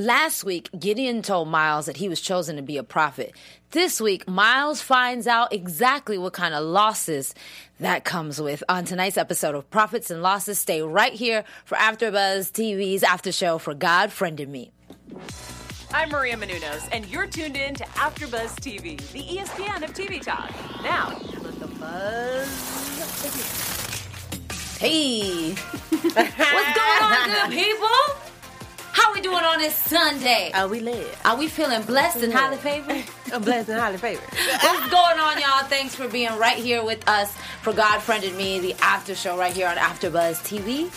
Last week, Gideon told Miles that he was chosen to be a prophet. This week, Miles finds out exactly what kind of losses that comes with. On tonight's episode of Prophets and Losses, stay right here for AfterBuzz TV's after show for God Friended Me. I'm Maria Menounos, and you're tuned in to AfterBuzz TV, the ESPN of TV talk. Now, let the buzz Hey, what's going on, good people? How we doing on this Sunday? Are we lit. Are we feeling blessed and highly favored? I'm blessed and highly favored. What's going on, y'all? Thanks for being right here with us for God Friended Me, the after show right here on AfterBuzz TV.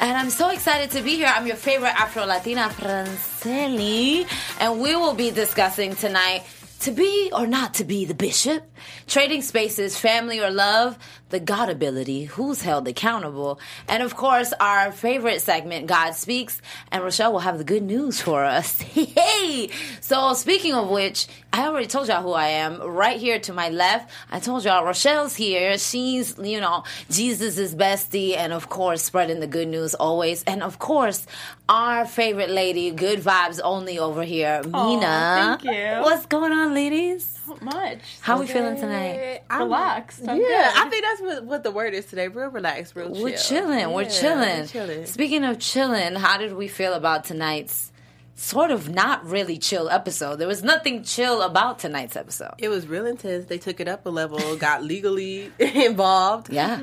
And I'm so excited to be here. I'm your favorite Afro Latina, Franceli, and we will be discussing tonight to be or not to be the bishop, trading spaces, family or love, the God ability, who's held accountable, and of course, our favorite segment, God Speaks. And Rochelle will have the good news for us. hey! So, speaking of which, I already told y'all who I am. Right here to my left, I told y'all Rochelle's here. She's, you know, Jesus' bestie, and of course, spreading the good news always. And of course, our favorite lady, good vibes only over here, Mina. thank you. What's going on, ladies? Not much. How we feeling tonight? I'm- Relaxed. I'm yeah, good. I think that's what, what the word is today. Real relaxed, real chill. We're chilling. We're chilling. we're chilling. Speaking of chilling, how did we feel about tonight's sort of not really chill episode? There was nothing chill about tonight's episode. It was real intense. They took it up a level, got legally involved. Yeah.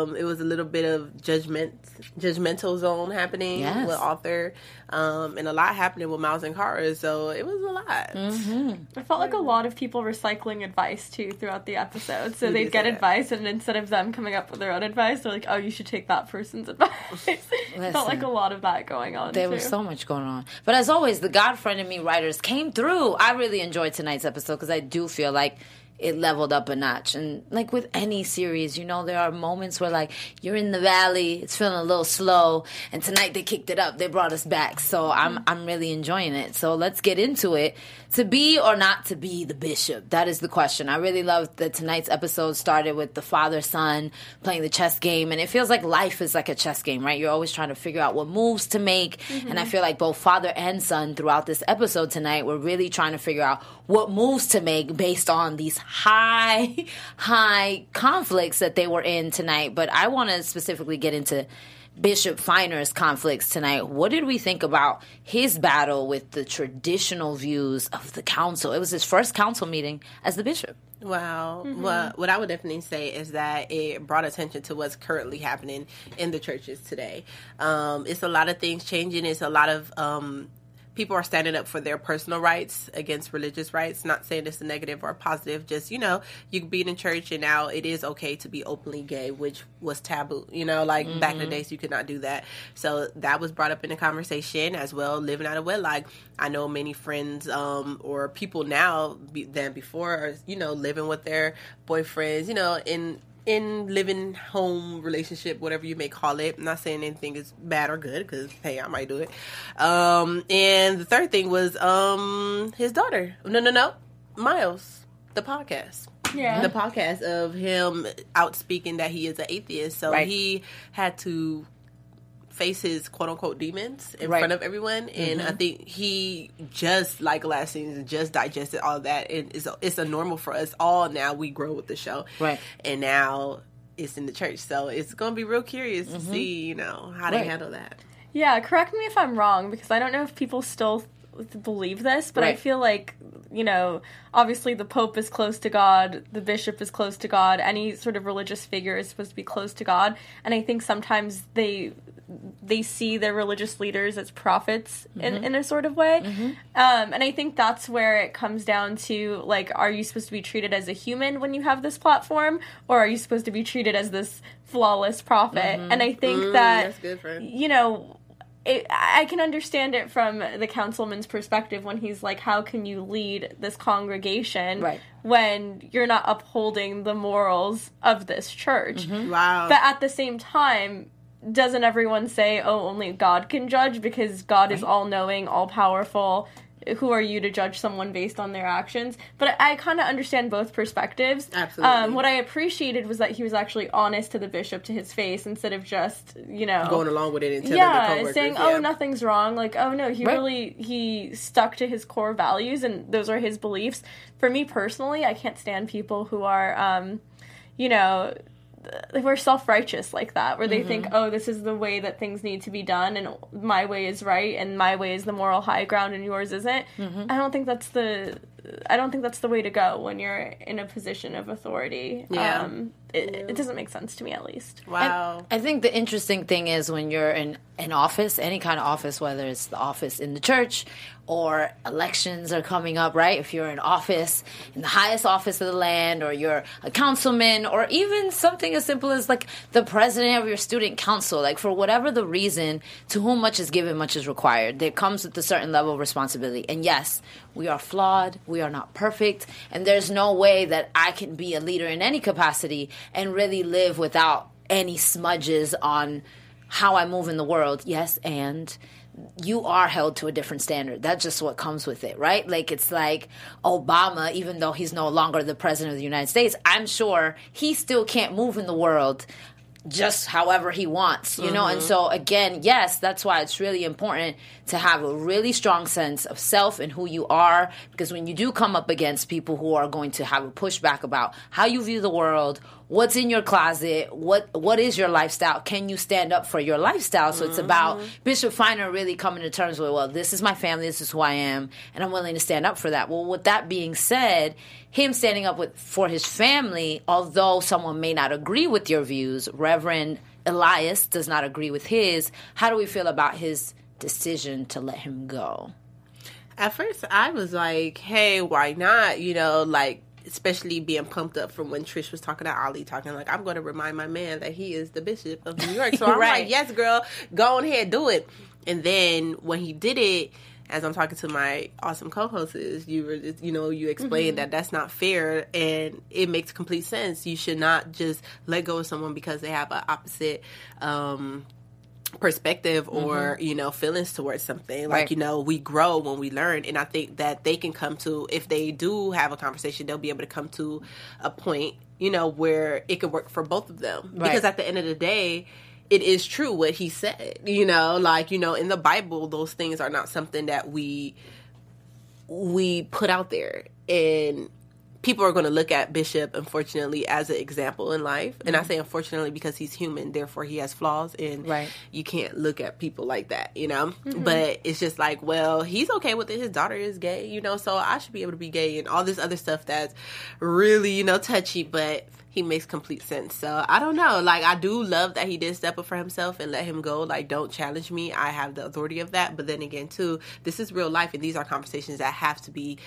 Um, it was a little bit of judgment, judgmental zone happening Yes. with Arthur, um, and a lot happening with Miles and Kara. So it was a lot. Mm-hmm. I felt like a lot of people recycling advice too throughout the episode. So You they'd get that. advice, and instead of them coming up with their own advice, they're like, "Oh, you should take that person's advice." It felt like a lot of that going on. There too. was so much going on. But as always, the God Friended Me writers came through. I really enjoyed tonight's episode because I do feel like it leveled up a notch. And like with any series, you know, there are moments where like you're in the valley, it's feeling a little slow, and tonight they kicked it up. They brought us back. So mm-hmm. I'm I'm really enjoying it. So let's get into it. To be or not to be the bishop? That is the question. I really love that tonight's episode started with the father son playing the chess game, and it feels like life is like a chess game, right? You're always trying to figure out what moves to make, and I mm-hmm. feel like both father and son throughout this episode tonight were really trying to figure out what moves to make based on these high, high conflicts that they were in tonight. But I want to specifically get into Bishop Finer's conflicts tonight. What did we think about his battle with the traditional views of the council? It was his first council meeting as the bishop. Wow. Mm-hmm. Well, what I would definitely say is that it brought attention to what's currently happening in the churches today. Um, it's a lot of things changing. It's a lot of um, people are standing up for their personal rights against religious rights. Not saying it's a negative or a positive. Just you know, you can be in church and now it is okay to be openly gay, which was taboo. You know, like back in the days you could not do that. So that was brought up in the conversation as well. Living out of wedlock. I know many friends um, or people now be, than before are you know living with their boyfriends. You know in in living home relationship, whatever you may call it. I'm not saying anything is bad or good because hey, I might do it. Um, and the third thing was um, his daughter. No, no, no, Miles, the podcast. Yeah. The podcast of him out speaking that he is an atheist, so Right. he had to face his quote unquote demons in Right. front of everyone, and I mm-hmm. think he just like last season just digested all that, and it's it's a normal for us all now. We grow with the show, Right. And now it's in the church, so it's gonna be real curious to mm-hmm. see you know how they Right. handle that. Yeah, correct me if I'm wrong because I don't know if people still believe this, but I feel like, you know, obviously the Pope is close to God, the Bishop is close to God, any sort of religious figure is supposed to be close to God, and I think sometimes they they see their religious leaders as prophets in, mm-hmm. in a sort of way. Mm-hmm. Um, and I think that's where it comes down to like, are you supposed to be treated as a human when you have this platform, or are you supposed to be treated as this flawless prophet? Mm-hmm. And I think that that's good, friend. you know, it, I can understand it from the councilman's perspective when he's like, "How can you lead this congregation Right. when you're not upholding the morals of this church?" Wow, But at the same time, doesn't everyone say, "Oh, only God can judge because God is all knowing, all powerful"? who are you to judge someone based on their actions? But I, I kind of understand both perspectives. Absolutely. Um, what I appreciated was that he was actually honest to the bishop to his face instead of just you know Going along with it and telling yeah, saying, yeah. "Oh, nothing's wrong." Like, "Oh no, he Right. really he stuck to his core values, and those are his beliefs." For me personally, I can't stand people who are, um, you know, th- we're self righteous like that, where they think, "Oh, this is the way that things need to be done, and my way is right, and my way is the moral high ground, and yours isn't." I don't think that's the. I don't think that's the way to go when you're in a position of authority. Yeah. Um, it, it doesn't make sense to me, at least. Wow. I think the interesting thing is when you're in an office, any kind of office, whether it's the office in the church or elections are coming up, right? If you're in office, in the highest office of the land, or you're a councilman, or even something as simple as like the president of your student council, like for whatever the reason, to whom much is given, much is required. There comes with a certain level of responsibility. And yes, we are flawed, we are not perfect, and there's no way that I can be a leader in any capacity and really live without any smudges on how I move in the world. Yes, and you are held to a different standard. That's just what comes with it, right? Like it's like Obama, even though he's no longer the president of the United States, I'm sure he still can't move in the world just however he wants, you know? And mm-hmm. so, again, yes, that's why it's really important to have a really strong sense of self and who you are. Because when you do come up against people who are going to have a pushback about how you view the world, what's in your closet, what what is your lifestyle, can you stand up for your lifestyle? So it's mm-hmm. about Bishop Finer really coming to terms with, well, this is my family, this is who I am, and I'm willing to stand up for that. Well, with that being said, him standing up with for his family, although someone may not agree with your views, Reverend Elias does not agree with his. How do we feel about his decision to let him go? At first, I was like, "Hey, why not?" You know, like especially being pumped up from when Trish was talking to Ali, talking like, "I'm going to remind my man that he is the bishop of New York." So I'm Right. like, "Yes, girl, go on ahead, do it." And then when he did it, as I'm talking to my awesome co-hosts, you were, you know, you explained that that's not fair, and it makes complete sense. You should not just let go of someone because they have an opposite. Um, perspective or mm-hmm. you know feelings towards something. Like Right. you know we grow when we learn and i think that they can come to if they do have a conversation they'll be able to come to a point you know where it could work for both of them. Right. because at the end of the day it is true what he said you know? Like you know in the bible those things are not something that we we put out there. And people are going to look at bishop unfortunately as an example in life. And i mm-hmm. say unfortunately because he's human therefore he has flaws and Right. you can't look at people like that you know? Mm-hmm. But it's just like well he's okay with it. His daughter is gay you know? So i should be able to be gay and all this other stuff that's really you know touchy but he makes complete sense. So i don't know. Like i do love that he did step up for himself and let him go. Like don't challenge me. I have the authority of that. But then again too this is real life and these are conversations that have to be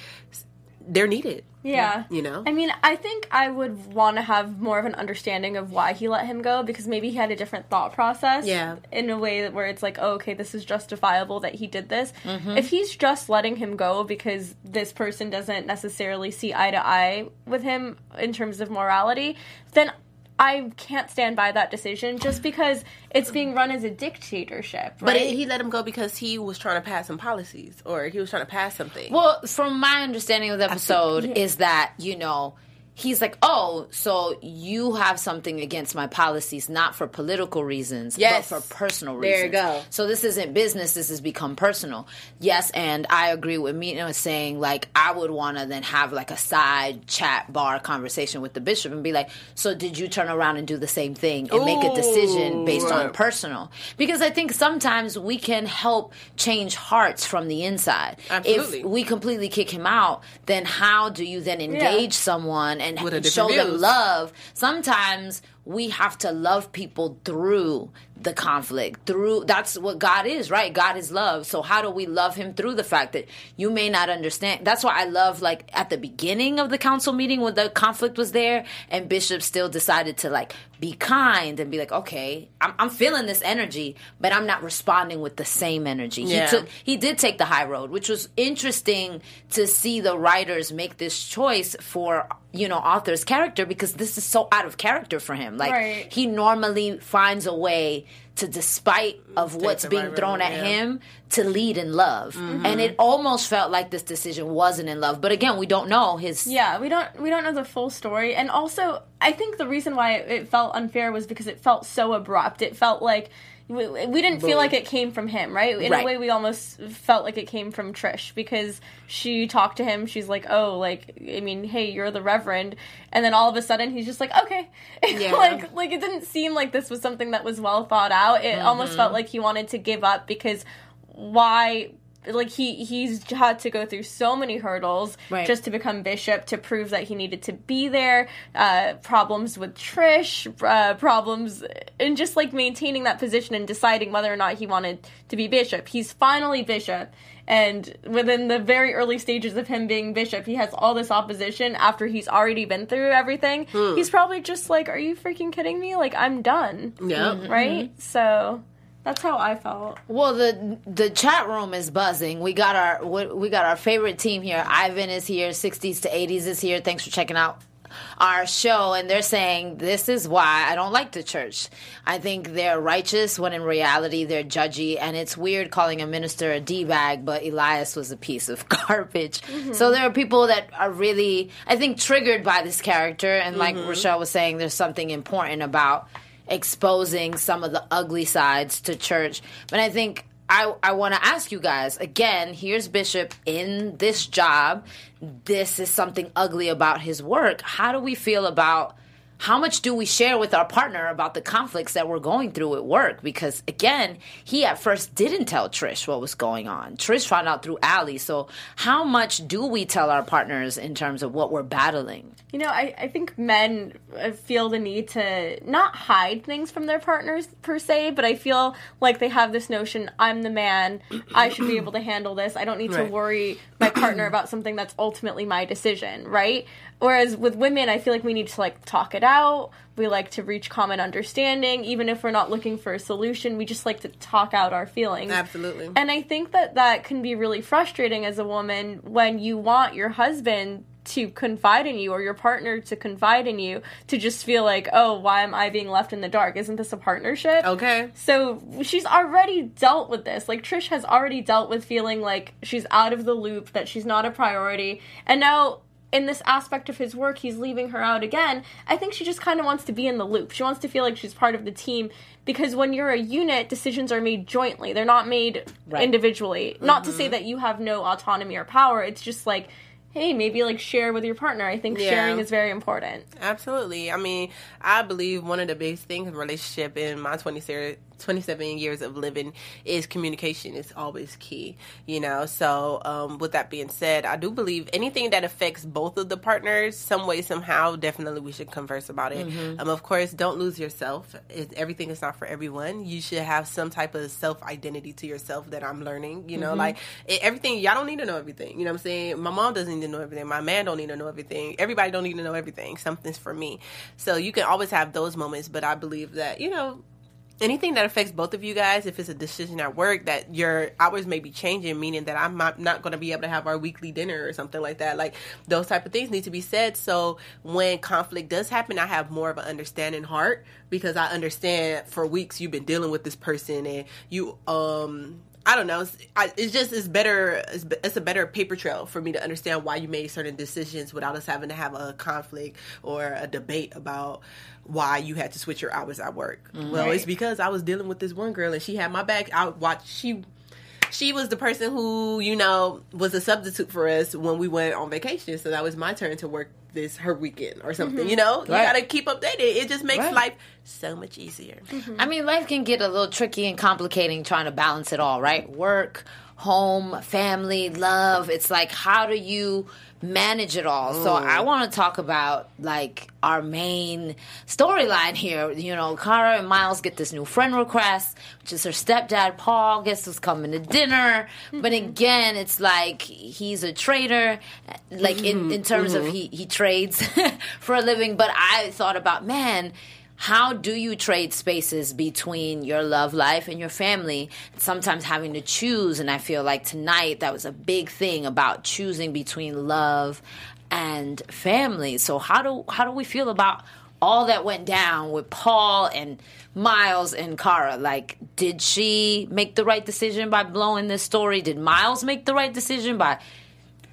they're needed Yeah. you know I mean, I think I would want to have more of an understanding of why he let him go because maybe he had a different thought process. Yeah. In a way that where it's like, oh, okay, this is justifiable that he did this. Mm-hmm. If he's just letting him go because this person doesn't necessarily see eye to eye with him in terms of morality, then I can't stand by that decision just because it's being run as a dictatorship. but it, he let him go because he was trying to pass some policies or he was trying to pass something Well, from my understanding of the episode, yeah. is that, you know, he's like, oh, so you have something against my policies, not for political reasons, Yes. but for personal reasons. There you go. So this isn't business, this has become personal. Yes, and I agree with Mina saying, like, I would want to then have like a side chat bar conversation with the bishop and be like, so did you turn around and do the same thing and make a decision Ooh, based on personal? Because I think sometimes we can help change hearts from the inside. Absolutely. If we completely kick him out, then how do you then engage someone and With a show them love? Sometimes we have to love people through the conflict through that's what god is right? God is love. So how do we love him through the fact that you may not understand? That's why i love like at the beginning of the council meeting when the conflict was there and bishop still decided to like be kind and be like okay i'm, I'm feeling this energy but i'm not responding with the same energy. Yeah. he took he did take the high road which was interesting to see the writers make this choice for you know Arthur's character because this is so out of character for him like Right. he normally finds a way to despite of what's being survivor, thrown at yeah. him to lead in love mm-hmm. and it almost felt like this decision wasn't in love but again we don't know his Yeah, we don't we don't know the full story, and also I think the reason why it felt unfair was because it felt so abrupt. It felt like we, we didn't feel like it came from him, right? In Right. a way, we almost felt like it came from Trish because she talked to him. She's like, "Oh, like I mean, hey, you're the Reverend," and then all of a sudden he's just like, "Okay," Yeah. like like it didn't seem like this was something that was well thought out. It almost mm-hmm. felt like he wanted to give up because why like he he's had to go through so many hurdles Right. just to become bishop to prove that he needed to be there uh problems with trish uh problems and just like maintaining that position and deciding whether or not he wanted to be bishop. He's finally bishop and within the very early stages of him being bishop he has all this opposition after he's already been through everything. He's probably just like are you freaking kidding me? Like i'm done. Yep. right? So that's how i felt Well, the the chat room is buzzing. We got our we, we got our favorite team here. Ivan is here. 60s to 80s is here. Thanks for checking out our show. And they're saying this is why I don't like the church. I think they're righteous when in reality they're judgy, and it's weird calling a minister a d bag, but Elias was a piece of garbage. Mm-hmm. So there are people that are really I think triggered by this character, and like mm-hmm. Rochelle was saying, there's something important about exposing some of the ugly sides to church. But I think I, I want to ask you guys again here's Bishop in this job. This is something ugly about his work. How do we feel about how much do we share with our partner about the conflicts that we're going through at work? Because again, he at first didn't tell Trish what was going on. Trish found out through Ali. So, how much do we tell our partners in terms of what we're battling? You know, I, I think men uh, feel the need to not hide things from their partners per se, but I feel like they have this notion I'm the man, I should be able to handle this. I don't need to worry my partner about something that's ultimately my decision, right? Whereas with women, I feel like we need to like talk it out. We like to reach common understanding, even if we're not looking for a solution. We just like to talk out our feelings. Absolutely. And I think that that can be really frustrating as a woman when you want your husband to confide in you or your partner to confide in you to just feel like, oh, why am I being left in the dark? Isn't this a partnership? Okay. So she's already dealt with this. Like Trish has already dealt with feeling like she's out of the loop, that she's not a priority. And now in this aspect of his work, he's leaving her out again. I think she just kind of wants to be in the loop. She wants to feel like she's part of the team because when you're a unit, decisions are made jointly. They're not made Right. individually. Not to say mm-hmm. that you have no autonomy or power. It's just like, hey, maybe like share with your partner. I think Yeah. sharing is very important. Absolutely. I mean, I believe one of the biggest things in relationship in my 27 27 years of living is communication is always key, you know. So, um, with that being said, I do believe anything that affects both of the partners, some way, somehow, definitely we should converse about it. Um, of course, don't lose yourself. It, everything is not for everyone. You should have some type of self identity to yourself that I'm learning, you know, like it, everything, y'all don't need to know everything. You know what I'm saying? My mom doesn't need to know everything. My man don't need to know everything. Everybody don't need to know everything. Something's for me. So you can always have those moments, but I believe that, you know, anything that affects both of you guys, if it's a decision at work that your hours may be changing, meaning that I'm not, not going to be able to have our weekly dinner or something like that, like those type of things need to be said. So when conflict does happen, I have more of an understanding heart because I understand for weeks you've been dealing with this person and you, um, I don't know. It's, I, it's just it's better. It's, it's a better paper trail for me to understand why you made certain decisions without us having to have a conflict or a debate about why you had to switch your hours at work. Mm-hmm. Well, it's because I was dealing with this one girl and she had my back. I watched she. She was the person who, you know, was a substitute for us when we went on vacation. So that was my turn to work this her weekend or something. Mm-hmm. You know, you got to keep updated. It just makes Right. life so much easier. Mm-hmm. I mean, life can get a little tricky and complicating trying to balance it all, right? Work, home, family, love. It's like, how do you manage it all? So mm. I want to talk about like our main storyline here. You know, Kara and Miles get this new friend request, which is her stepdad, Paul, guess who's coming to dinner. But mm-hmm. again, it's like he's a trader, like in, in mm-hmm. terms of mm-hmm. he, he trades for a living. But I thought about, man, how do you trade spaces between your love life and your family sometimes having to choose and i feel like tonight that was a big thing about choosing between love and family so how do how do we feel about all that went down with Paul and Miles and Kara. Like, did she make the right decision by blowing this story? Did Miles make the right decision by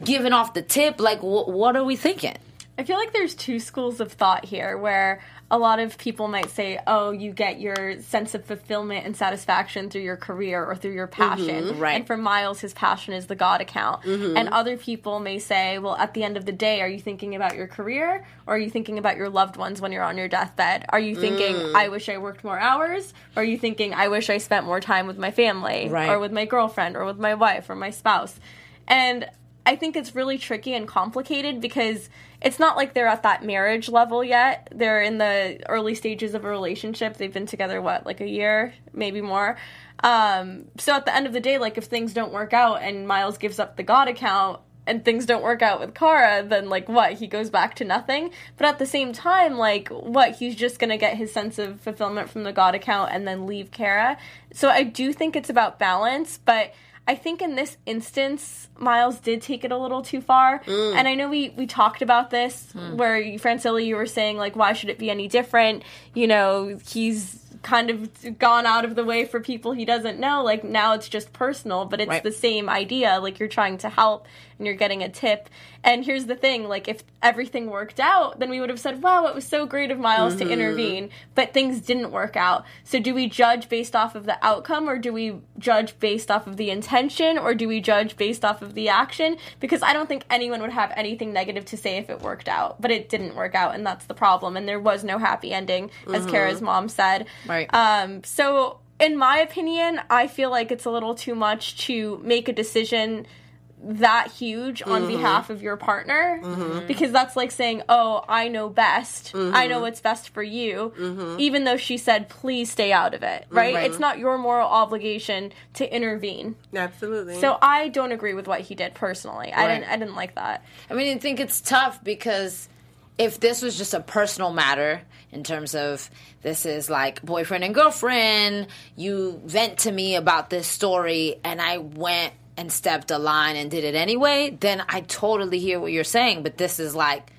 giving off the tip? Like, wh- what are we thinking? I feel like there's two schools of thought here where a lot of people might say, oh, you get your sense of fulfillment and satisfaction through your career or through your mm-hmm, passion. right. And for Miles, his passion is the God account. Mm-hmm. And other people may say, well, at the end of the day, are you thinking about your career or are you thinking about your loved ones when you're on your deathbed? Are you thinking, mm. I wish I worked more hours? Or are you thinking, I wish I spent more time with my family Right. or with my girlfriend or with my wife or my spouse? And I think it's really tricky and complicated because it's not like they're at that marriage level yet. They're in the early stages of a relationship. They've been together, what, like a year, maybe more. Um, so at the end of the day, like if things don't work out and Miles gives up the God account and things don't work out with Kara, then like what? He goes back to nothing. But at the same time, like what? He's just gonna get his sense of fulfillment from the God account and then leave Kara. So I do think it's about balance, but I think in this instance, Miles did take it a little too far. Mm. And I know we, we talked about this mm. where, you, Francilla, you were saying, like, why should it be any different? You know, he's kind of gone out of the way for people he doesn't know. Like, now it's just personal, but it's Right. the same idea. Like, you're trying to help and you're getting a tip. And here's the thing like, if everything worked out, then we would have said, wow, it was so great of Miles to intervene. But things didn't work out. So, do we judge based off of the outcome, or do we judge based off of the intention, or do we judge based off of the action? Because I don't think anyone would have anything negative to say if it worked out. But it didn't work out, and that's the problem. And there was no happy ending, as Kara's mom said. Right. Um, so, in my opinion, I feel like it's a little too much to make a decision that huge on mm-hmm. behalf of your partner mm-hmm. because that's like saying, "Oh, I know best. I know mm-hmm. what's best for you," even though she said, "Please stay out of it." Right? It's not your moral obligation to intervene. Absolutely. So I don't agree with what he did personally. I didn't. I didn't like that. I mean, I think it's tough because if this was just a personal matter in terms of this is like boyfriend and girlfriend, you vent to me about this story and I went and stepped a line and did it anyway, then I totally hear what you're saying. But this is like,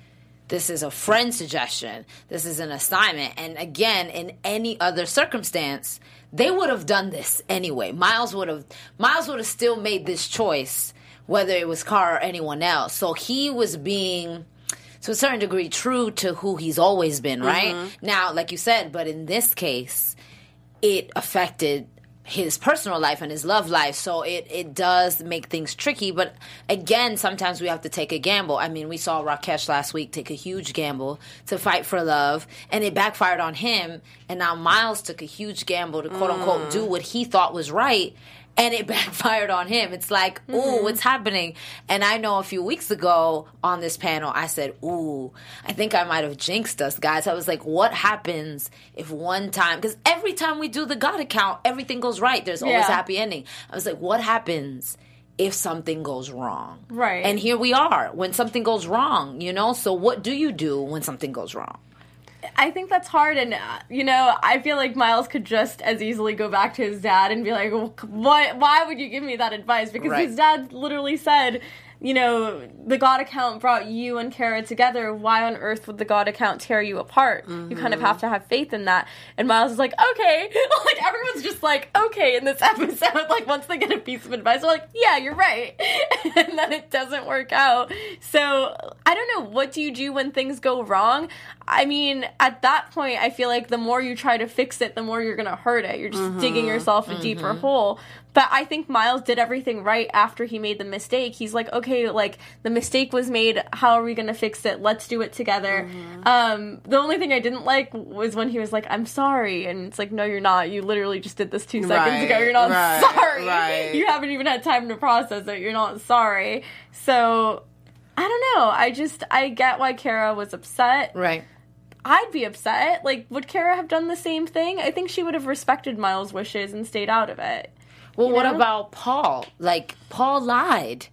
this is a friend suggestion. This is an assignment. And again, in any other circumstance, they would have done this anyway. Miles would have Miles would have still made this choice, whether it was Kara or anyone else. So he was being to a certain degree true to who he's always been, right? Mm-hmm. Now, like you said, but in this case, it affected his personal life and his love life. So it it does make things tricky. But again sometimes we have to take a gamble. I mean we saw rakesh last week take a huge gamble to fight for love and it backfired on him. And now miles took a huge gamble to quote unquote mm. do what he thought was right and it backfired on him. It's like, ooh, mm-hmm. what's happening? And I know a few weeks ago on this panel, I said, ooh, I think I might have jinxed us, guys. I was like, what happens if one time, because every time we do the God account, everything goes right. There's always a happy ending. I was like, what happens? If something goes wrong. Right. And here we are when something goes wrong, you know? So, what do you do when something goes wrong? I think that's hard, and uh, you know, I feel like Miles could just as easily go back to his dad and be like, "What? Why would you give me that advice?" Because Right. his dad literally said, "You know, the God account brought you and Kara together. Why on earth would the God account tear you apart? You kind of mm-hmm. have to have faith in that." And Miles is like, "Okay," like everyone's just like, "Okay" in this episode. Like once they get a piece of advice, they're like, "Yeah, you're right," and then it doesn't work out. So I don't know. What do you do when things go wrong? I mean, at that point, I feel like the more you try to fix it, the more you're going to hurt it. You're just digging mm-hmm. yourself a deeper mm-hmm. hole. But I think Miles did everything right after he made the mistake. He's like, okay, like the mistake was made. How are we going to fix it? Let's do it together. Um, the only thing I didn't like was when he was like, I'm sorry. And it's like, no, you're not. You literally just did this two seconds Right, ago. You're not right, sorry. right. You haven't even had time to process it. You're not sorry. So. I don't know. I just I get why Kara was upset. Right. I'd be upset. Like, would Kara have done the same thing? I think she would have respected Miles' wishes and stayed out of it. Well, what know? about Paul? Like Paul lied.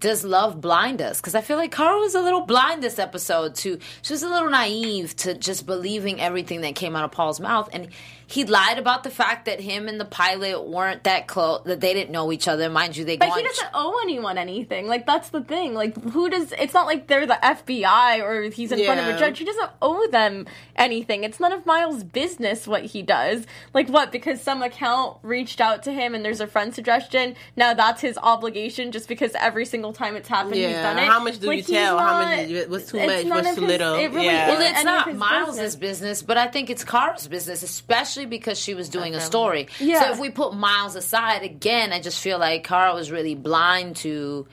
does love blind us? Because I feel like Carl was a little blind this episode to she was a little naive to just believing everything that came out of Paul's mouth, and he lied about the fact that him and the pilot weren't that close, that they didn't know each other. Mind you, they But go he on doesn't owe anyone anything. Like that's the thing. Like who does? It's not like they're the FBI or he's in front of a judge. He doesn't owe them anything. It's none of Miles' business what he does. Like what? Because some account reached out to him and there's a friend suggestion. Now that's his obligation just because every single time it's happened, he's Yeah, done it. how much do Like, you he's tell? How much not- is what's too much, none what's too his- little? It really Yeah. Well, it's not his Miles' business. business. but I think it's Kara's business, especially because she was doing a story. Yeah. So if we put Miles aside, again, I just feel like Kara was really blind to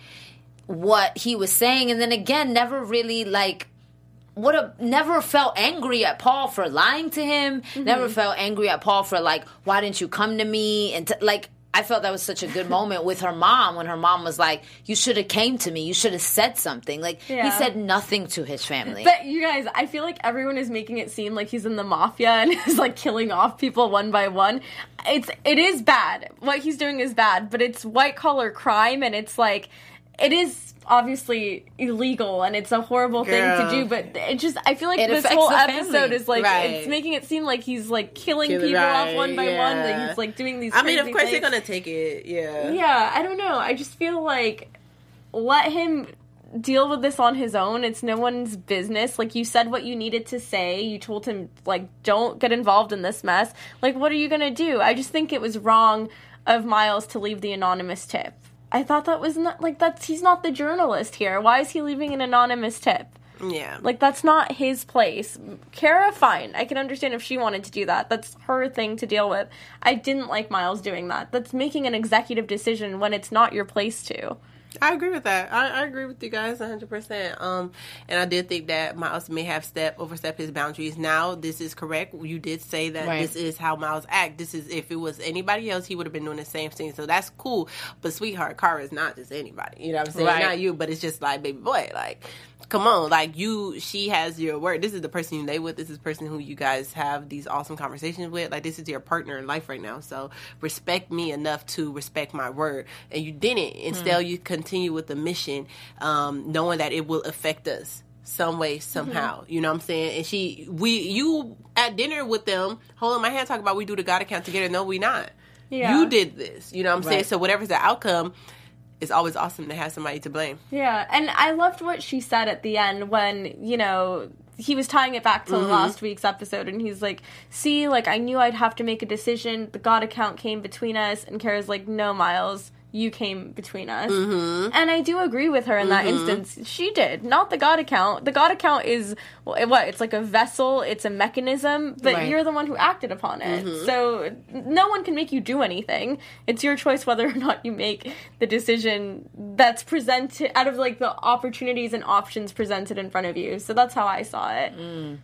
what he was saying, and then again, never really like would have never felt angry at Paul for lying to him. Mm-hmm. Never felt angry at Paul for like, why didn't you come to me? And t- like, I felt that was such a good moment with her mom when her mom was like, "You should have came to me. You should have said something." Like he said nothing to his family. But you guys, I feel like everyone is making it seem like he's in the mafia and is like killing off people one by one. It's it is bad. What he's doing is bad, but it's white collar crime and it's like it is obviously illegal and it's a horrible thing to do, but it just I feel like It this whole episode family. is like Right. it's making it seem like he's like killing Kill- people off one by one. Like he's like doing these I mean, of crazy course they're gonna take it. Yeah. Yeah, I don't know. I just feel like let him deal with this on his own. It's no one's business. Like you said what you needed to say. You told him like don't get involved in this mess. Like what are you going to do? I just think it was wrong of Miles to leave the anonymous tip. I thought that was not like that's he's not the journalist here. Why is he leaving an anonymous tip? Yeah. Like that's not his place. Kara, fine. I can understand if she wanted to do that. That's her thing to deal with. I didn't like Miles doing that. That's making an executive decision when it's not your place to. I agree with that. I, I agree with you guys 100%. Um, and I did think that Miles may have step overstepped his boundaries. Now, this is correct. You did say that Right. this is how Miles act. This is if it was anybody else, he would have been doing the same thing. So that's cool. But sweetheart, Kara is not just anybody. You know what I'm saying? Right. Not you, but it's just like baby boy, like. Come on, like you, she has your word. This is the person you lay with. This is the person who you guys have these awesome conversations with. Like this is your partner in life right now. So respect me enough to respect my word. And you didn't. Instead, you continue with the mission, um, knowing that it will affect us some way somehow. You know what I'm saying? And she, we, you at dinner with them, holding my hand, talking about we do the God account together. No, we not. Yeah. You did this. You know what I'm saying? Right. So whatever's the outcome, it's always awesome to have somebody to blame. Yeah, and I loved what she said at the end when, you know, he was tying it back to mm-hmm. last week's episode and he's like, "See, like I knew I'd have to make a decision. The God account came between us." And Kara's like, "No, Miles, you came between us." Mm-hmm. And I do agree with her in that mm-hmm. instance. She did, not the God account. The God account is well, what? It's like a vessel, it's a mechanism, but Right. you're the one who acted upon it. Mm-hmm. So no one can make you do anything. It's your choice whether or not you make the decision that's presented out of like the opportunities and options presented in front of you. So that's how I saw it. Mm.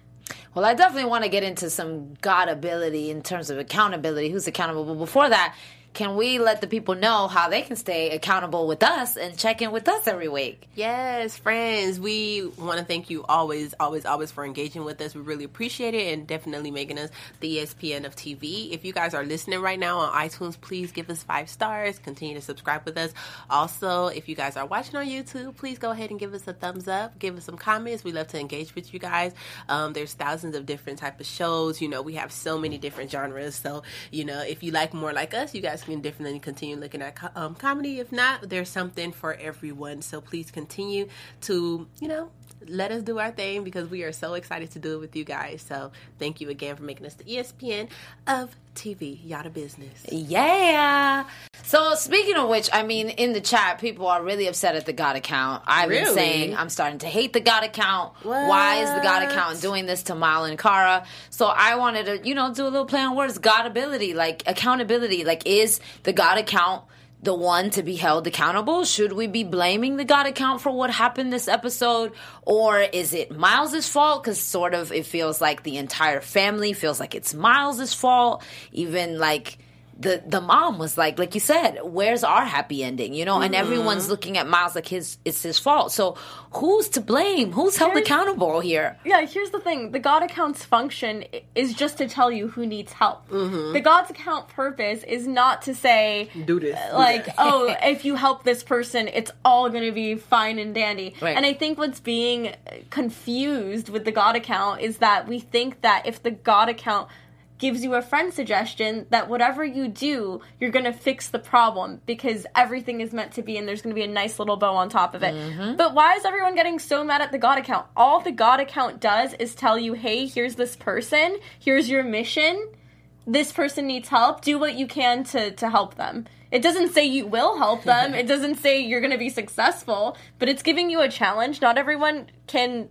Well, I definitely want to get into some God ability in terms of accountability. Who's accountable? But before that, can we let the people know how they can stay accountable with us and check in with us every week? Yes, friends, we want to thank you always, always, always for engaging with us. We really appreciate it and definitely making us the ESPN of TV. If you guys are listening right now on iTunes, please give us five stars. Continue to subscribe with us. Also, if you guys are watching on YouTube, please go ahead and give us a thumbs up. Give us some comments. We love to engage with you guys. Um, there's thousands of different type of shows. You know, we have so many different genres. So, you know, if you like more like us, you guys can definitely continue looking at um, comedy. If not, there's something for everyone. So please continue to, you know, let us do our thing because we are so excited to do it with you guys. So thank you again for making us the ESPN of TV. Yada business. Yeah. So speaking of which, I mean, in the chat, people are really upset at the God account. I've been saying I'm starting to hate the God account. Why is the God account doing this to Mile and Kara? So I wanted to, you know, do a little play on words. God ability, like accountability. Like, is the God account the one to be held accountable? Should we be blaming the God account for what happened this episode? Or is it Miles's fault? Because sort of it feels like the entire family feels like it's Miles's fault. Even like the the mom was like, like you said, where's our happy ending? You know, and everyone's looking at Miles like his it's his fault. So who's to blame? Who's held Here's- accountable here? Yeah, here's the thing. The God account's function is just to tell you who needs help. Mm-hmm. The God's account purpose is not to say, Do this, do like, that. oh, if you help this person, it's all going to be fine and dandy. Right. And I think what's being confused with the God account is that we think that if the God account gives you a friend suggestion that whatever you do, you're going to fix the problem because everything is meant to be and there's going to be a nice little bow on top of it. Mm-hmm. But why is everyone getting so mad at the God account? All the God account does is tell you, hey, here's this person, here's your mission. This person needs help. Do what you can to, to help them. It doesn't say you will help them. it doesn't say you're going to be successful, but it's giving you a challenge. Not everyone can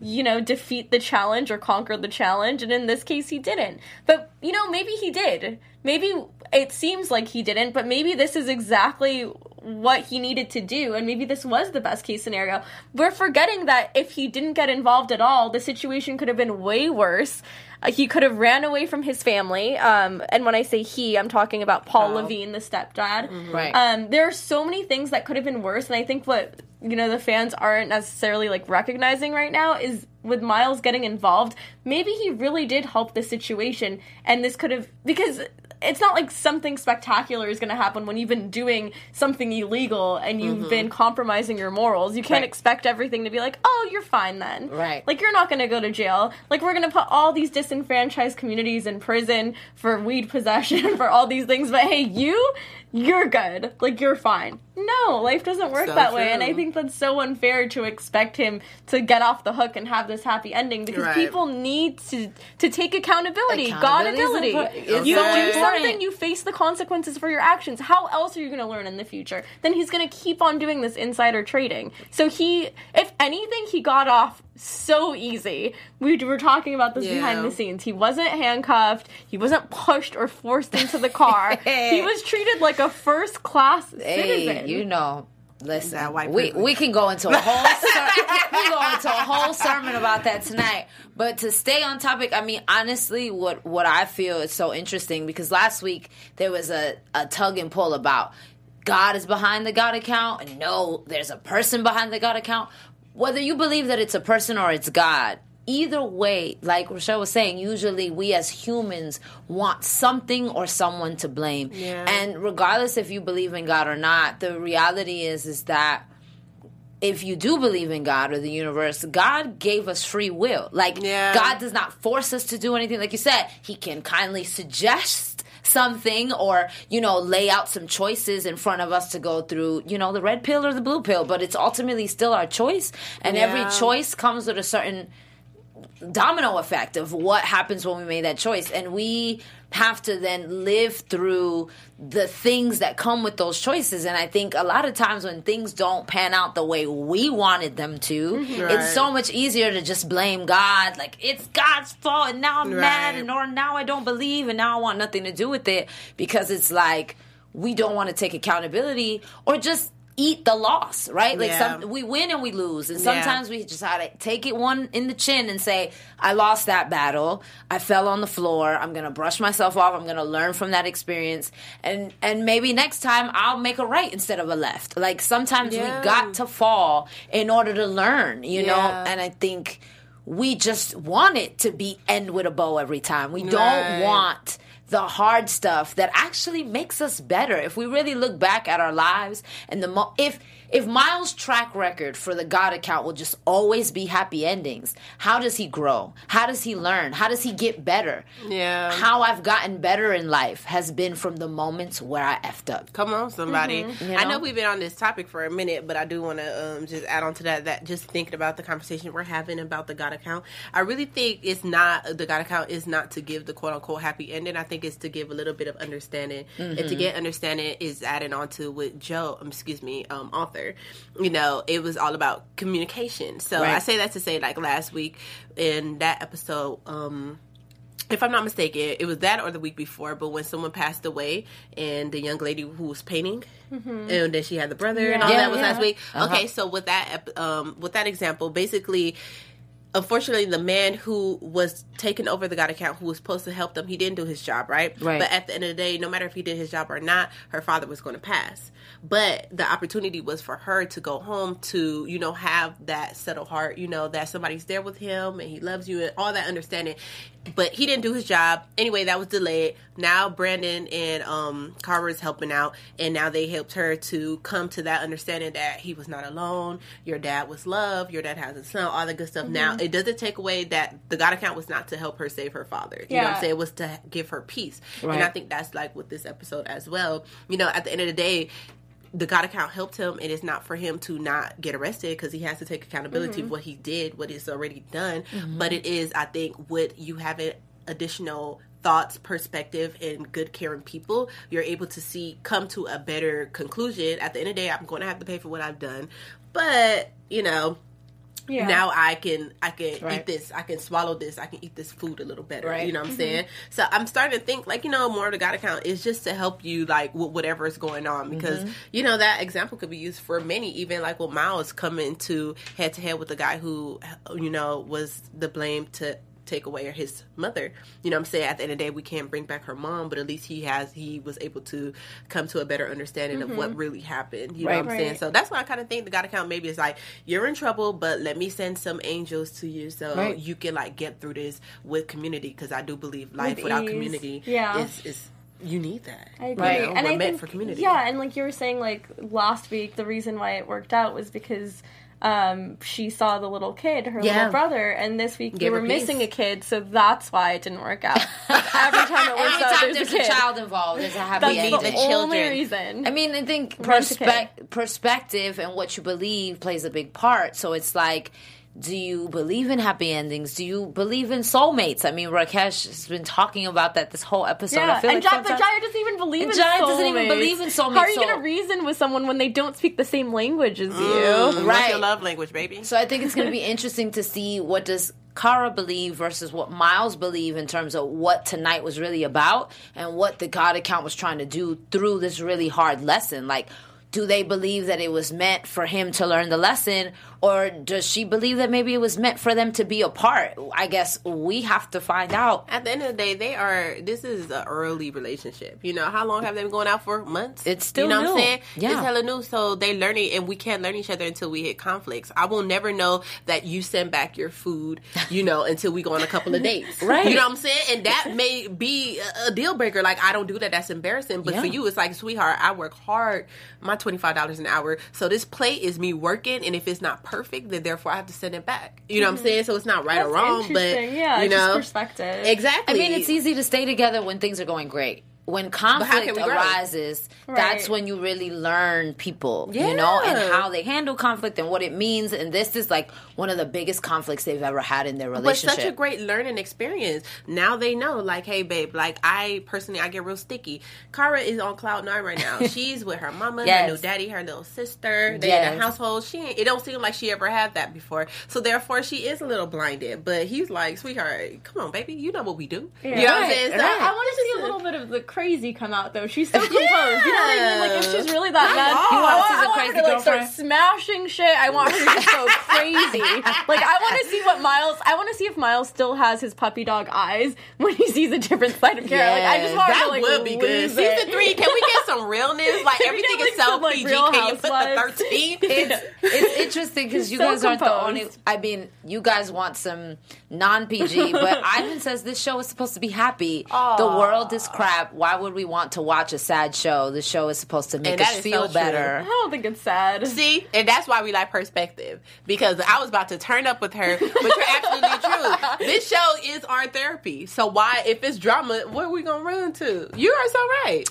you know, defeat the challenge or conquer the challenge. And in this case, he didn't. But, you know, maybe he did. Maybe it seems like he didn't, but maybe this is exactly what he needed to do. And maybe this was the best case scenario. We're forgetting that if he didn't get involved at all, the situation could have been way worse. Uh, he could have ran away from his family. Um, and when I say he, I'm talking about Paul Paul. Levine, the stepdad. Right. Um, there are so many things that could have been worse, and I think what you know the fans aren't necessarily like recognizing right now is with Miles getting involved, maybe he really did help the situation, and this could have because it's not like something spectacular is going to happen when you've been doing something illegal and you've mm-hmm. been compromising your morals. You can't Right. expect everything to be like, oh, you're fine then. Right. Like you're not going to go to jail. Like we're going to put all these disenfranchised communities in prison for weed possession for all these things, but hey, you, you're good. Like you're fine. No, life doesn't work So that way, and I think that's so unfair to expect him to get off the hook and have this happy ending because Right. people need to to take accountability, Accountability Godability. You so do something, you face the consequences for your actions. How else are you going to learn in the future? Then he's going to keep on doing this insider trading. So he, if anything, he got off so easy. We were talking about this Yeah. behind the scenes. He wasn't handcuffed. He wasn't pushed or forced into the car. he was treated like a first class Hey, citizen. you know. Listen, That white we we can go into a whole ser- we can go into a whole sermon about that tonight. But to stay on topic, I mean, honestly, what what I feel is so interesting because last week there was a, a tug and pull about God is behind the God account, and no, there's a person behind the God account. Whether you believe that it's a person or it's God, either way, like Rochelle was saying, usually we as humans want something or someone to blame. Yeah. And regardless if you believe in God or not, the reality is is that if you do believe in God or the universe, God gave us free will. Like Yeah. God does not force us to do anything. Like you said, He can kindly suggest something or you know lay out some choices in front of us to go through you know the red pill or the blue pill but it's ultimately still our choice. And every choice comes with a certain domino effect of what happens when we made that choice. And we have to then live through the things that come with those choices. And i think a lot of times when things don't pan out the way we wanted them to Right. it's so much easier to just blame god. Like it's god's fault and now i'm mad and or now i don't believe and now i want nothing to do with it because it's like we don't want to take accountability or just eat the loss right like Yeah. some we win and we lose and Yeah. sometimes we just gotta take it one in the chin and say, I lost that battle. I fell on the floor. I'm gonna brush myself off. I'm gonna learn from that experience. And and maybe next time I'll make a right instead of a left. Like sometimes Yeah. we got to fall in order to learn, you know? And I think we just want it to be end with a bow every time. We don't Right. want the hard stuff that actually makes us better. If we really look back at our lives and the mo- if if Miles' track record for the God account will just always be happy endings, how does he grow? How does he learn? How does he get better? Yeah. How I've gotten better in life has been from the moments where I effed up. Come on, somebody. You I know? know we've been on this topic for a minute, but I do want to um, just add on to that. That just thinking about the conversation we're having about the God account, I really think it's not the God account is not to give the quote unquote happy ending. I think it's to give a little bit of understanding, and Mm-hmm. to get understanding is adding on to what Joe, um, excuse me, um, Arthur. You know, it was all about communication. So Right. I say that to say, like last week in that episode. um if I'm not mistaken, it was that or the week before, but when someone passed away and the young lady who was painting, and then she had the brother and all Yeah, that was yeah. last week. Uh-huh. Okay, so with that um, with that example, basically unfortunately the man who was taking over the god account who was supposed to help them he didn't do his job right? Right. but at the end of the day no matter if he did his job or not her father was going to pass. But the opportunity was for her to go home to you know have that settled heart you know that somebody's there with him and he loves you and all that understanding but he didn't do his job. Anyway that was delayed. Now brandon and um carver is helping out and now they helped her to come to that understanding that he was not alone. Your dad was love your dad has a son all the good stuff. Now it doesn't take away that the god account was not to help her save her father. You know what i'm saying? It was to give her peace. And i think that's like with this episode as well. You know at the end of the day the God account helped him. and It is not for him to not get arrested because he has to take accountability of mm-hmm. what he did, what is already done. Mm-hmm. But it is, I think, with you having additional thoughts, perspective, and good caring people, you're able to see come to a better conclusion. At the end of the day, I'm going to have to pay for what I've done, but you know. Yeah. Now I can I can eat this. I can swallow this. I can eat this food a little better. Right. you know what I'm mm-hmm. saying? So I'm starting to think like you know more of the God account. Is just to help you like with whatever is going on because mm-hmm. you know that example could be used for many even like with Miles coming to head to head with the guy who you know was the blame to take away or his mother you know what I'm saying at the end of the day we can't bring back her mom but at least he has he was able to come to a better understanding of what mm-hmm. really happened you know what I'm saying so that's why I kind of think the God account maybe is like you're in trouble, but let me send some angels to you so Right. you can like get through this with community because I do believe life With without ease. community Yeah. is is you need that. I You agree. know, and we're I meant think, for community. Yeah, and like you were saying, like last week, the reason why it worked out was because um, she saw the little kid, her Yeah. little brother, and this week Gave we were missing a kid, so that's why it didn't work out. Every time it works Every out, there's, there's a kid. child involved, there's a happy That's ending. the the only children. reason. I mean, I think perspe- perspective and what you believe plays a big part. So it's like, do you believe in happy endings? Do you believe in soulmates? I mean, Rakesh has been talking about that this whole episode. yeah, I feel and like Jai, but sometimes- Jaya doesn't even believe And in Jaya soulmates. doesn't even believe in soulmates, How are you so- going to reason with someone when they don't speak the same language as you? Mm, what's Right. your love language, baby? So I think it's going to be interesting to see what does Kara believe versus what Miles believe in terms of what tonight was really about and what the God account was trying to do through this really hard lesson. Like, do they believe that it was meant for him to learn the lesson, or does she believe that maybe it was meant for them to be apart? I guess we have to find out. At the end of the day, they are. This is an early relationship. You know, how long have they been going out for? Months. It's still You know what I'm new. saying? Yeah. It's hella new. So they learning, and we can't learn each other until we hit conflicts. I will never know that you send back your food. You know, until we go on a couple of dates. Right. You know what I'm saying? And that may be a, deal breaker. Like I don't do that. That's embarrassing. But Yeah. for you, it's like, sweetheart, I work hard. My twenty five dollars an hour. So this plate is me working, and if it's not perfect, then therefore I have to send it back. You know what I'm mm-hmm. saying? So it's not right That's or wrong, but yeah, you know, just perspective. exactly. I mean, it's easy to stay together when things are going great. When conflict can we grow? arises, that's when you really learn people, you know, and how they handle conflict and what it means. And this is like one of the biggest conflicts they've ever had in their relationship. But such a great learning experience. Now they know, like, hey, babe, like I personally, I get real sticky. Kara is on cloud nine right now. She's with her mama, her Yes. new daddy, her little sister. They in Yes. a household. She, ain't, it don't seem like she ever had that before. So therefore, she is a little blinded. But he's like, sweetheart, come on, baby, you know what we do. You know what I'm saying? So, right. I want to see a little bit of the crazy come out though. She's so composed. You know what I mean? Like if she's really that mad, on. I want, She's a I want crazy her to like start girlfriend. smashing shit. I want her to just go crazy. Like I want to see what Miles. I want to see if Miles still has his puppy dog eyes when he sees a different side of Kara. Like I just Yes, want her that to like would be good. lose it. Season three, can we get some realness? Like everything get, is like, so some, like, PG. Can you put the thirteen? it's, it's interesting because you So guys aren't the only. I mean, you guys want some non PG, but Ivan says this show is supposed to be happy. The world is crap. Why would we want to watch a sad show? The show is supposed to make us feel so better. I don't think it's sad. See, and that's why we like perspective because I was about to turn up with her, but you're absolutely true. This show is our therapy. So why, if it's drama, where are we gonna run to? You are so right.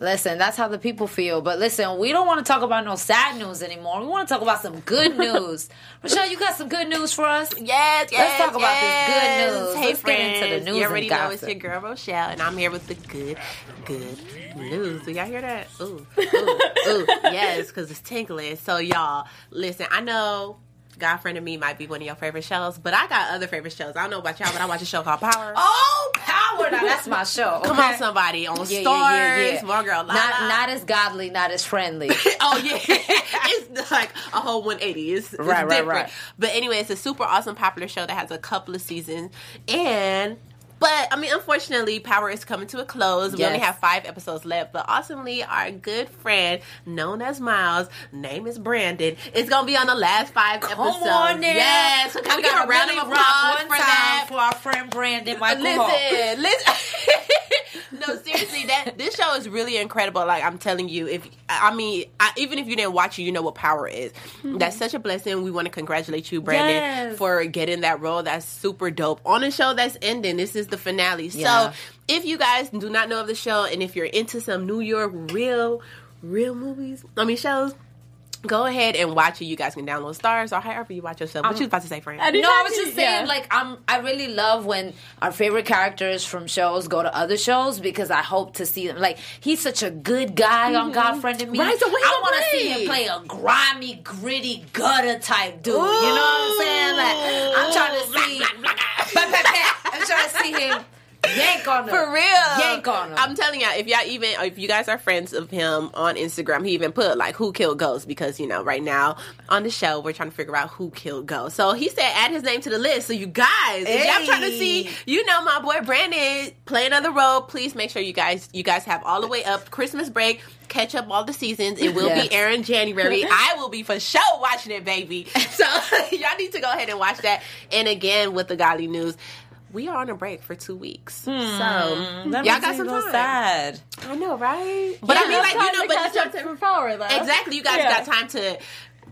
Listen, that's how the people feel. But listen, we don't want to talk about no sad news anymore. We want to talk about some good news. Rochelle, you got some good news for us? Yes, yes. Let's talk about this good news. Hey, Let's get into the friends. news You already know it's your girl Rochelle, and I'm here with the good, good news. Do y'all hear that? Ooh, ooh, ooh. Yes, because it's tinkling. So y'all, listen. I know. God Friended Me might be one of your favorite shows, but I got other favorite shows. I don't know about y'all, but I watch a show called Power. Oh, power! Now that's my show. Come okay? on, somebody on Yeah, Starz. yeah, yeah, yeah. More girl, Not not as godly, not as friendly. oh yeah, it's like a whole 180. It's, it's Right, right, different. right. But anyway, it's a super awesome, popular show that has a couple of seasons. And, but I mean, unfortunately, Power is coming to a close. We only have five episodes left. But awesomely, our good friend, known as Miles, name is Brandon, is going to be on the last five Come episodes. on now. Yes. So we gotta a round really of applause for time that? for our friend Brandon Micheal Hall. Listen, listen. no, seriously, that this show is really incredible. Like I'm telling you, if I mean, I, even if you didn't watch it, you know what power is. Hmm. That's such a blessing. We want to congratulate you, Brandon, Yes. for getting that role. That's super dope on a show that's ending. This is the finale. Yeah. So, if you guys do not know of the show, and if you're into some New York real, real movies, I mean shows. Go ahead and watch it. You guys can download Starz or however you watch your show. What you was about to say, Fran? Anytime No, I was just saying, yeah. like, I'm. I really love when our favorite characters from shows go to other shows because I hope to see them. Like, he's such a good guy on God Friended Me. Right, so what he I gonna want to see him play a grimy, gritty, gutter type dude. You know what I'm saying? Like, I'm trying to see. I'm trying to see him yank on them. For real. Yank on him. I'm telling y'all, if y'all even, if you guys are friends of him on Instagram, he even put like who killed Ghost because, you know, right now on the show, we're trying to figure out who killed Ghost. So he said add his name to the list. So you guys, if y'all trying to see, you know, my boy Brandon play another role, please make sure you guys, you guys have all the way up Christmas break. Catch up all the seasons. It will Yes. be airing January. I will be for sure watching it, baby. So y'all need to go ahead and watch that. And again, with the godly news, we are on a break for two weeks. So hmm. That y'all got me some time. sad. I know, right? But I mean, like you know, to but catch you up for power though. exactly. You guys Yeah. got time to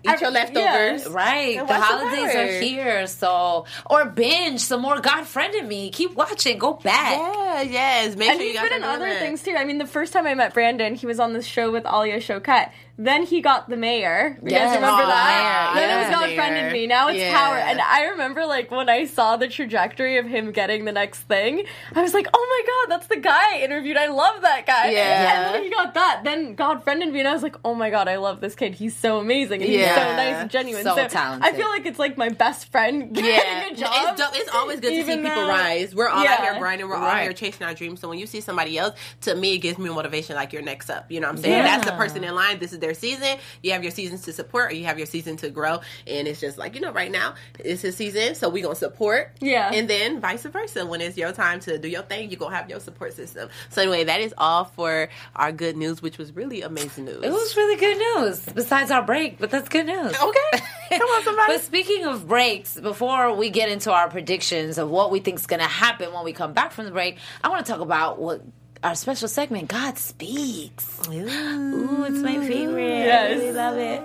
eat I- your leftovers. yeah. Right. And The holidays are here, so or binge some more God friended me. Keep watching. Go back. Yeah, yes. Make And sure you he's guys been in other things too. I mean, the first time I met Brandon, he was on the show with Alia Shawkat. Then he got the mayor. You Yes. guys remember oh, Aw, that? Mayor, Then it was God Mayor. friended me. Now it's Yeah. power. And I remember like when I saw the trajectory of him getting the next thing, I was like, oh my god, that's the guy I interviewed. I love that guy. Yeah. And then he got that. Then God friended me, and I was like, oh my god, I love this kid. He's so amazing. And he's Yeah. so nice and genuine. So I talented. feel like it's like my best friend getting Yeah, a job. it's dope. It's always good to see people though- rise. We're all out Yeah. here grinding. We're all Right. here chasing our dreams. So when you see somebody else, to me, it gives me motivation. Like you're next up. You know what I'm saying? Yeah. That's the person in line. This is their season. You have your seasons to support, or you have your season to grow. And it's just like you know, right now it's his season, so we gonna support. Yeah. and then vice versa. When it's your time to do your thing, you gonna have your support system. So anyway, that is all for our good news, which was really amazing news. It was really good news. Besides our break, but that's good news. okay. Come on, somebody. But speaking of breaks, before we get into our predictions of what we think is to happen when we come back from the break, I want to talk about what our special segment, God Speaks. Ooh, it's my favorite. I Yes. really love it.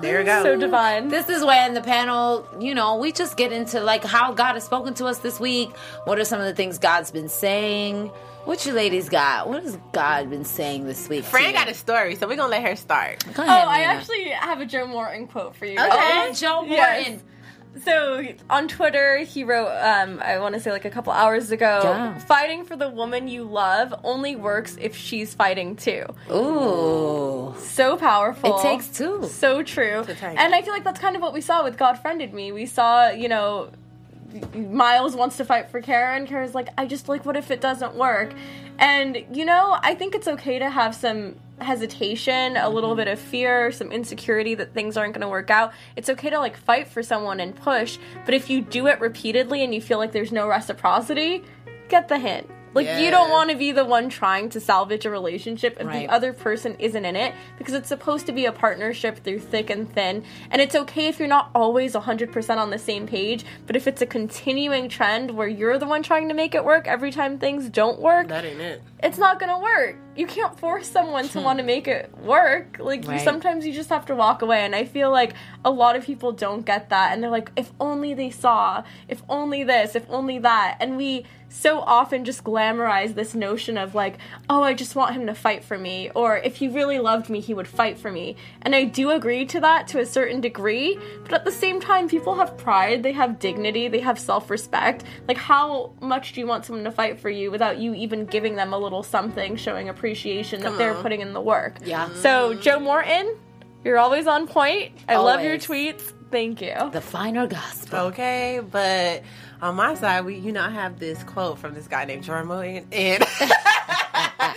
there we go. so divine. This is when the panel, you know, we just get into like how God has spoken to us this week. What are some of the things God's been saying? What you ladies got? What has God been saying this week? to Fran got a story, so we're gonna let her start. Go Oh, ahead, I actually have a Joe Morton quote for you. Okay. Oh, Joe Morton. Yes. So on Twitter, he wrote, um, I want to say like a couple hours ago, Yeah. fighting for the woman you love only works if she's fighting too. Ooh. So powerful. It takes two. So true. And I feel like that's kind of what we saw with God Friended Me. We saw, you know, Miles wants to fight for Karen. Karen's like, I just like, what if it doesn't work? And, you know, I think it's okay to have some hesitation, a little mm-hmm. bit of fear, some insecurity that things aren't going to work out. It's okay to like fight for someone and push, but if you do it repeatedly and you feel like there's no reciprocity, get the hint. Like you don't want to be the one trying to salvage a relationship if Right. the other person isn't in it because it's supposed to be a partnership through thick and thin. And it's okay if you're not always 100% on the same page, but if it's a continuing trend where you're the one trying to make it work every time things don't work, That ain't it. It's not gonna work. You can't force someone to want to make it work. Like you, sometimes you just have to walk away. And I feel like a lot of people don't get that, and they're like, if only they saw, if only this, if only that, and we so often just glamorize this notion of like, oh, I just want him to fight for me, or if he really loved me, he would fight for me. And I do agree to that to a certain degree, but at the same time, people have pride, they have dignity, they have self respect. Like, how much do you want someone to fight for you without you even giving them a little something showing appreciation that Come they're on. putting in the work? Yeah. So, Joe Morton, you're always on point. I love your Always. tweets. Thank you. The finer gospel. Okay, but on my side, we you know I have this quote from this guy named Jordan Morton, and and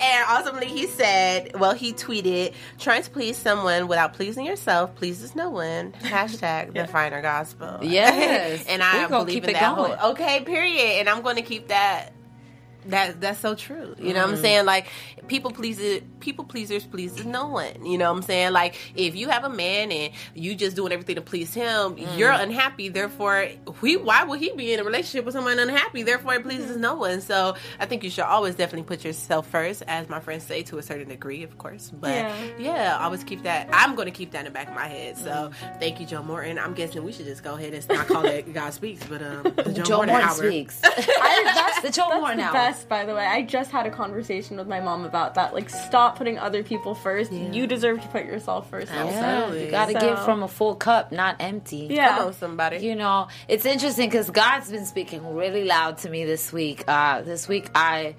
and ultimately he said, well, he tweeted, trying to please someone without pleasing yourself pleases no one. Hashtag the finer gospel. Yes. and I We're gonna believe keep in it that going. whole okay, period. And I'm gonna keep that that that's so true. You know what I'm Mm. saying? Like people pleases people pleasers pleases no one. You know what I'm saying? Like if you have a man and you just doing everything to please him, Mm. you're unhappy. Therefore, we why would he be in a relationship with someone unhappy? Therefore, it pleases no one. So I think you should always definitely put yourself first, as my friends say, to a certain degree, of course. But Yeah. yeah, always keep that. I'm going to keep that in the back of my head. So Mm. thank you, Joe Morton. I'm guessing we should just go ahead and not call it God speaks, but um, the Joe, Joe Morton, Morton hour. speaks. I, that's the Joe that's Morton hour. Best, by the way. I just had a conversation with my mom about that. Like, stop putting other people first. You deserve to put yourself first. Yeah, Absolutely. you got to So- give from a full cup, not empty. Yeah. Come on, somebody. You know, it's interesting because God's been speaking really loud to me this week. Uh, this week I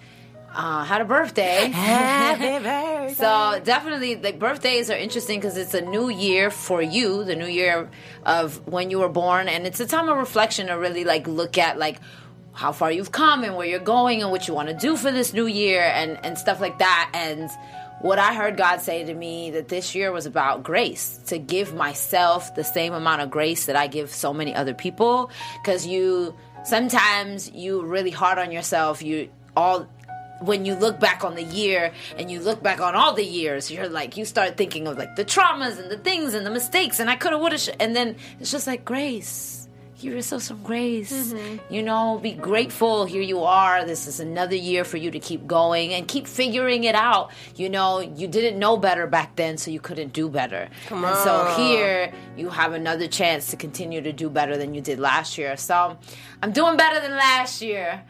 uh, had a birthday. Happy birthday. So definitely, like birthdays are interesting because it's a new year for you, the new year of when you were born, and it's a time of reflection to really like look at like how far you've come and where you're going and what you want to do for this new year and and stuff like that. And what I heard God say to me that this year was about grace to give myself the same amount of grace that I give so many other people because you sometimes you really hard on yourself. You all when you look back on the year and you look back on all the years, you're like, you start thinking of like the traumas and the things and the mistakes, and I could have, would have, and then it's just like grace. Give yourself some grace. Mm-hmm. You know, be grateful. Here you are. This is another year for you to keep going and keep figuring it out. You know, you didn't know better back then, so you couldn't do better. Come And so here you have another chance to continue to do better than you did last year. So I'm doing better than last year.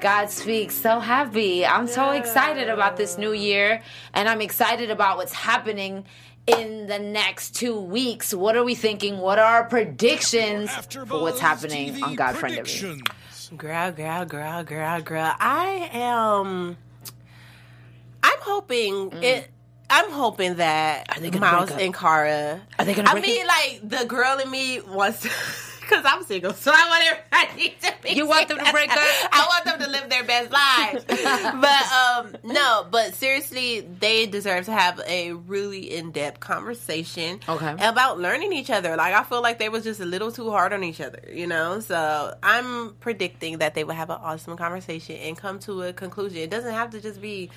God speaks. So happy. I'm so excited about this new year, and I'm excited about what's happening in the next two weeks. What are we thinking? What are our predictions for what's happening on God Friend Every? Predictions. Girl, girl, girl, girl, girl. I am. I'm hoping it. I'm hoping that Mm. Are they gonna Miles break up? and Kara. Are they gonna I mean, up? like the girl in me wants. Because I'm single, so I want everybody to be. You want them to break up? I want them to live their best lives. but um, no, but seriously, they deserve to have a really in depth conversation. Okay. About learning each other. Like I feel like they was just a little too hard on each other. You know, so I'm predicting that they will have an awesome conversation and come to a conclusion. It doesn't have to just be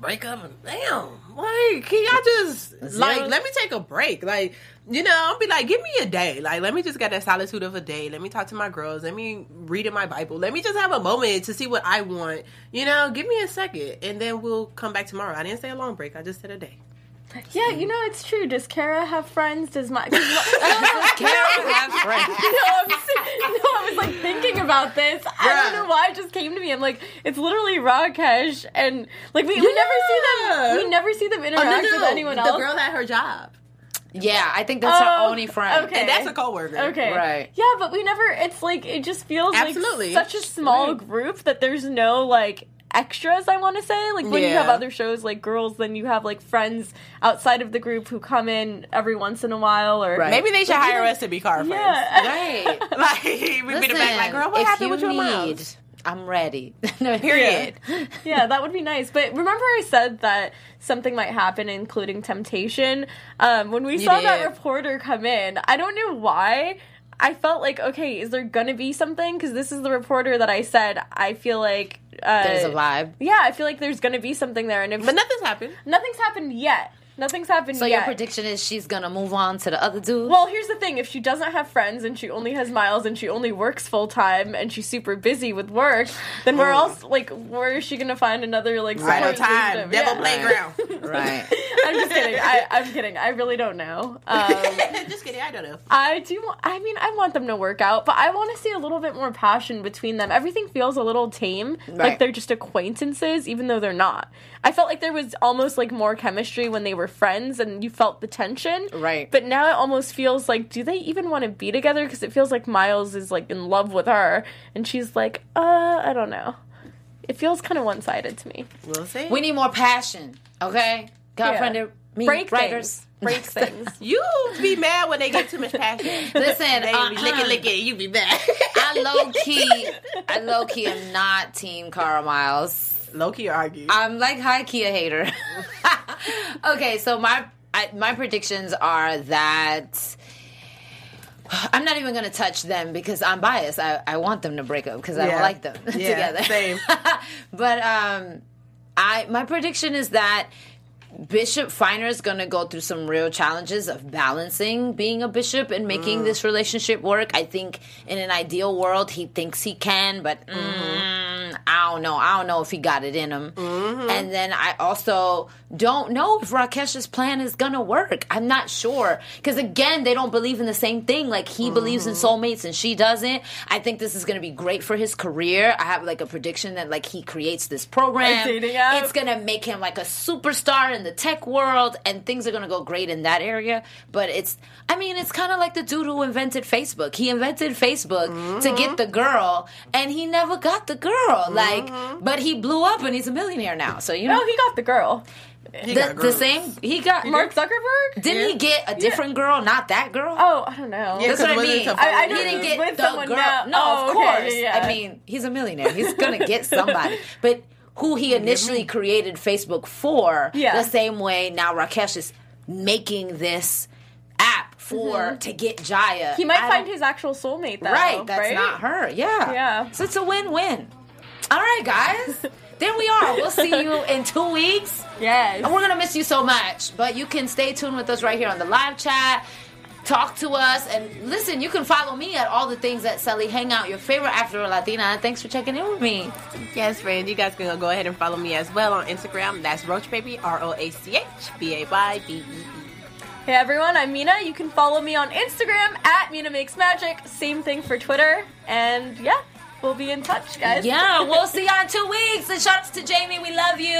break up and damn. Like, can y'all just like let me take a break? Like, you know, I'll be like, give me a day. Like, let me just get that solitude of a day. Let me talk to my girls. Let me read in my Bible. Let me just have a moment to see what I want. You know, give me a second, and then we'll come back tomorrow. I didn't say a long break. I just said a day. Yeah, you know, it's true. Does Kara have friends? Does my. 'cause my- Kara have friends. no, I'm, si- no, I was like thinking about this. I don't know why it just came to me. I'm like, it's literally Rakesh, and like we, we never see them. We never see them oh, interact with anyone else. the girl at her job, Yeah, I think that's her Oh, only friend. okay. and that's a coworker. Okay. Right. Yeah, but we never. It's like it just feels Absolutely. like such a small Right. group that there's no like extras. I want to say like when you have other shows like Girls, then you have like friends outside of the group who come in every once in a while or Right. Maybe they should But you hire know- us to be car friends. Yeah. Right. Like we'd be the back, like, girl, what happened you with your mom? I'm ready. No, Period. yeah, that would be nice. But remember, I said that something might happen, including temptation. Um, when we You saw that reporter come in, I don't know why. I felt like, okay, is there gonna be something? Because this is the reporter that I said I feel like uh, There's a vibe. Yeah, I feel like there's gonna be something there, and if But nothing's happened. nothing's happened yet, nothing's happened So yet. your prediction is she's gonna move on to the other dude? Well, here's the thing: if she doesn't have friends and she only has Miles and she only works full time and she's super busy with work, then where else? Like, where is she gonna find another like right on time, system? Devil Yeah. playground. right. I'm just kidding. I, I'm kidding. I really don't know. Um, Just kidding. I don't know. I do. I mean, I want them to work out, but I want to see a little bit more passion between them. Everything feels a little tame, like they're just acquaintances, even though they're not. I felt like there was almost like more chemistry when they were friends, and you felt the tension. Right. But now it almost feels like, do they even want to be together? Because it feels like Miles is like in love with her, and she's like, uh, I don't know. It feels kind of one sided to me. We'll see. We need more passion, okay? God Yeah. me Break writers. things. Break things. you be mad when they get too much passion. Listen, They uh, be licking, licking. You be mad. I low key, I low key am not Team Kara Miles. Low key argue. I'm like high key a hater. okay, so my I, my predictions are that I'm not even going to touch them because I'm biased. I, I want them to break up because I don't Yeah. like them Yeah, together. same. but um, I my prediction is that Bishop Finer is going to go through some real challenges of balancing being a bishop and making this relationship work. I think in an ideal world, he thinks he can, but mm, I don't know. I don't know if he got it in him. And then I also don't know if Rakesh's plan is going to work. I'm not sure. Because again, they don't believe in the same thing. Like he believes in soulmates and she doesn't. I think this is going to be great for his career. I have like a prediction that like he creates this program. A dating app? It's gonna make him like a superstar in the tech world and things are gonna go great in that area but it's i mean it's kind of like the dude who invented facebook he invented facebook to Mm-hmm. get the girl and he never got the girl like Mm-hmm. but he blew up and he's a millionaire now so you know No, he got the girl. The, the same he got Mark Zuckerberg? didn't he get a different girl not that girl Oh, I don't know. Yeah, that's what I 'cause mean. I- I he didn't get with the someone girl. now. No, Oh, of okay, course. yeah, yeah. I mean, he's a millionaire. He's gonna get somebody. But who he initially created Facebook for, Yeah. the same way now Rakesh is making this app for to get Jaya. Mm-hmm. He might I find his actual soulmate, though. right. That's right? not her. Yeah. Yeah. So it's a win-win. All right, guys. there we are. We'll see you in two weeks. Yes. And we're gonna miss you so much, but you can stay tuned with us right here on the live chat. Talk to us and listen. You can follow me at all the things at Sally Hangout, your favorite Afro Latina. Thanks for checking in with me. Yes, friend. You guys can go ahead and follow me as well on Instagram. That's Roach Baby, R O A C H B A Y B E E. Hey everyone, I'm Mina. You can follow me on Instagram at Mina Makes Magic. Same thing for Twitter. And yeah, we'll be in touch, guys. Yeah, we'll see you in two weeks. And shouts to Jamie. We love you.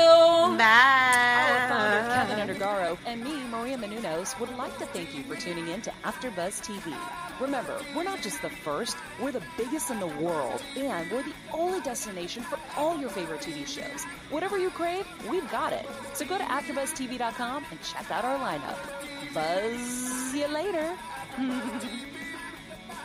Bye. Our founder, Bye. Keven Undergaro, and me, Maria Menounos, would like to thank you for tuning in to AfterBuzz TV. Remember, we're not just the first, we're the biggest in the world, and we're the only destination for all your favorite TV shows. Whatever you crave, we've got it. So go to AfterBuzzTV.com and check out our lineup. Buzz See you later.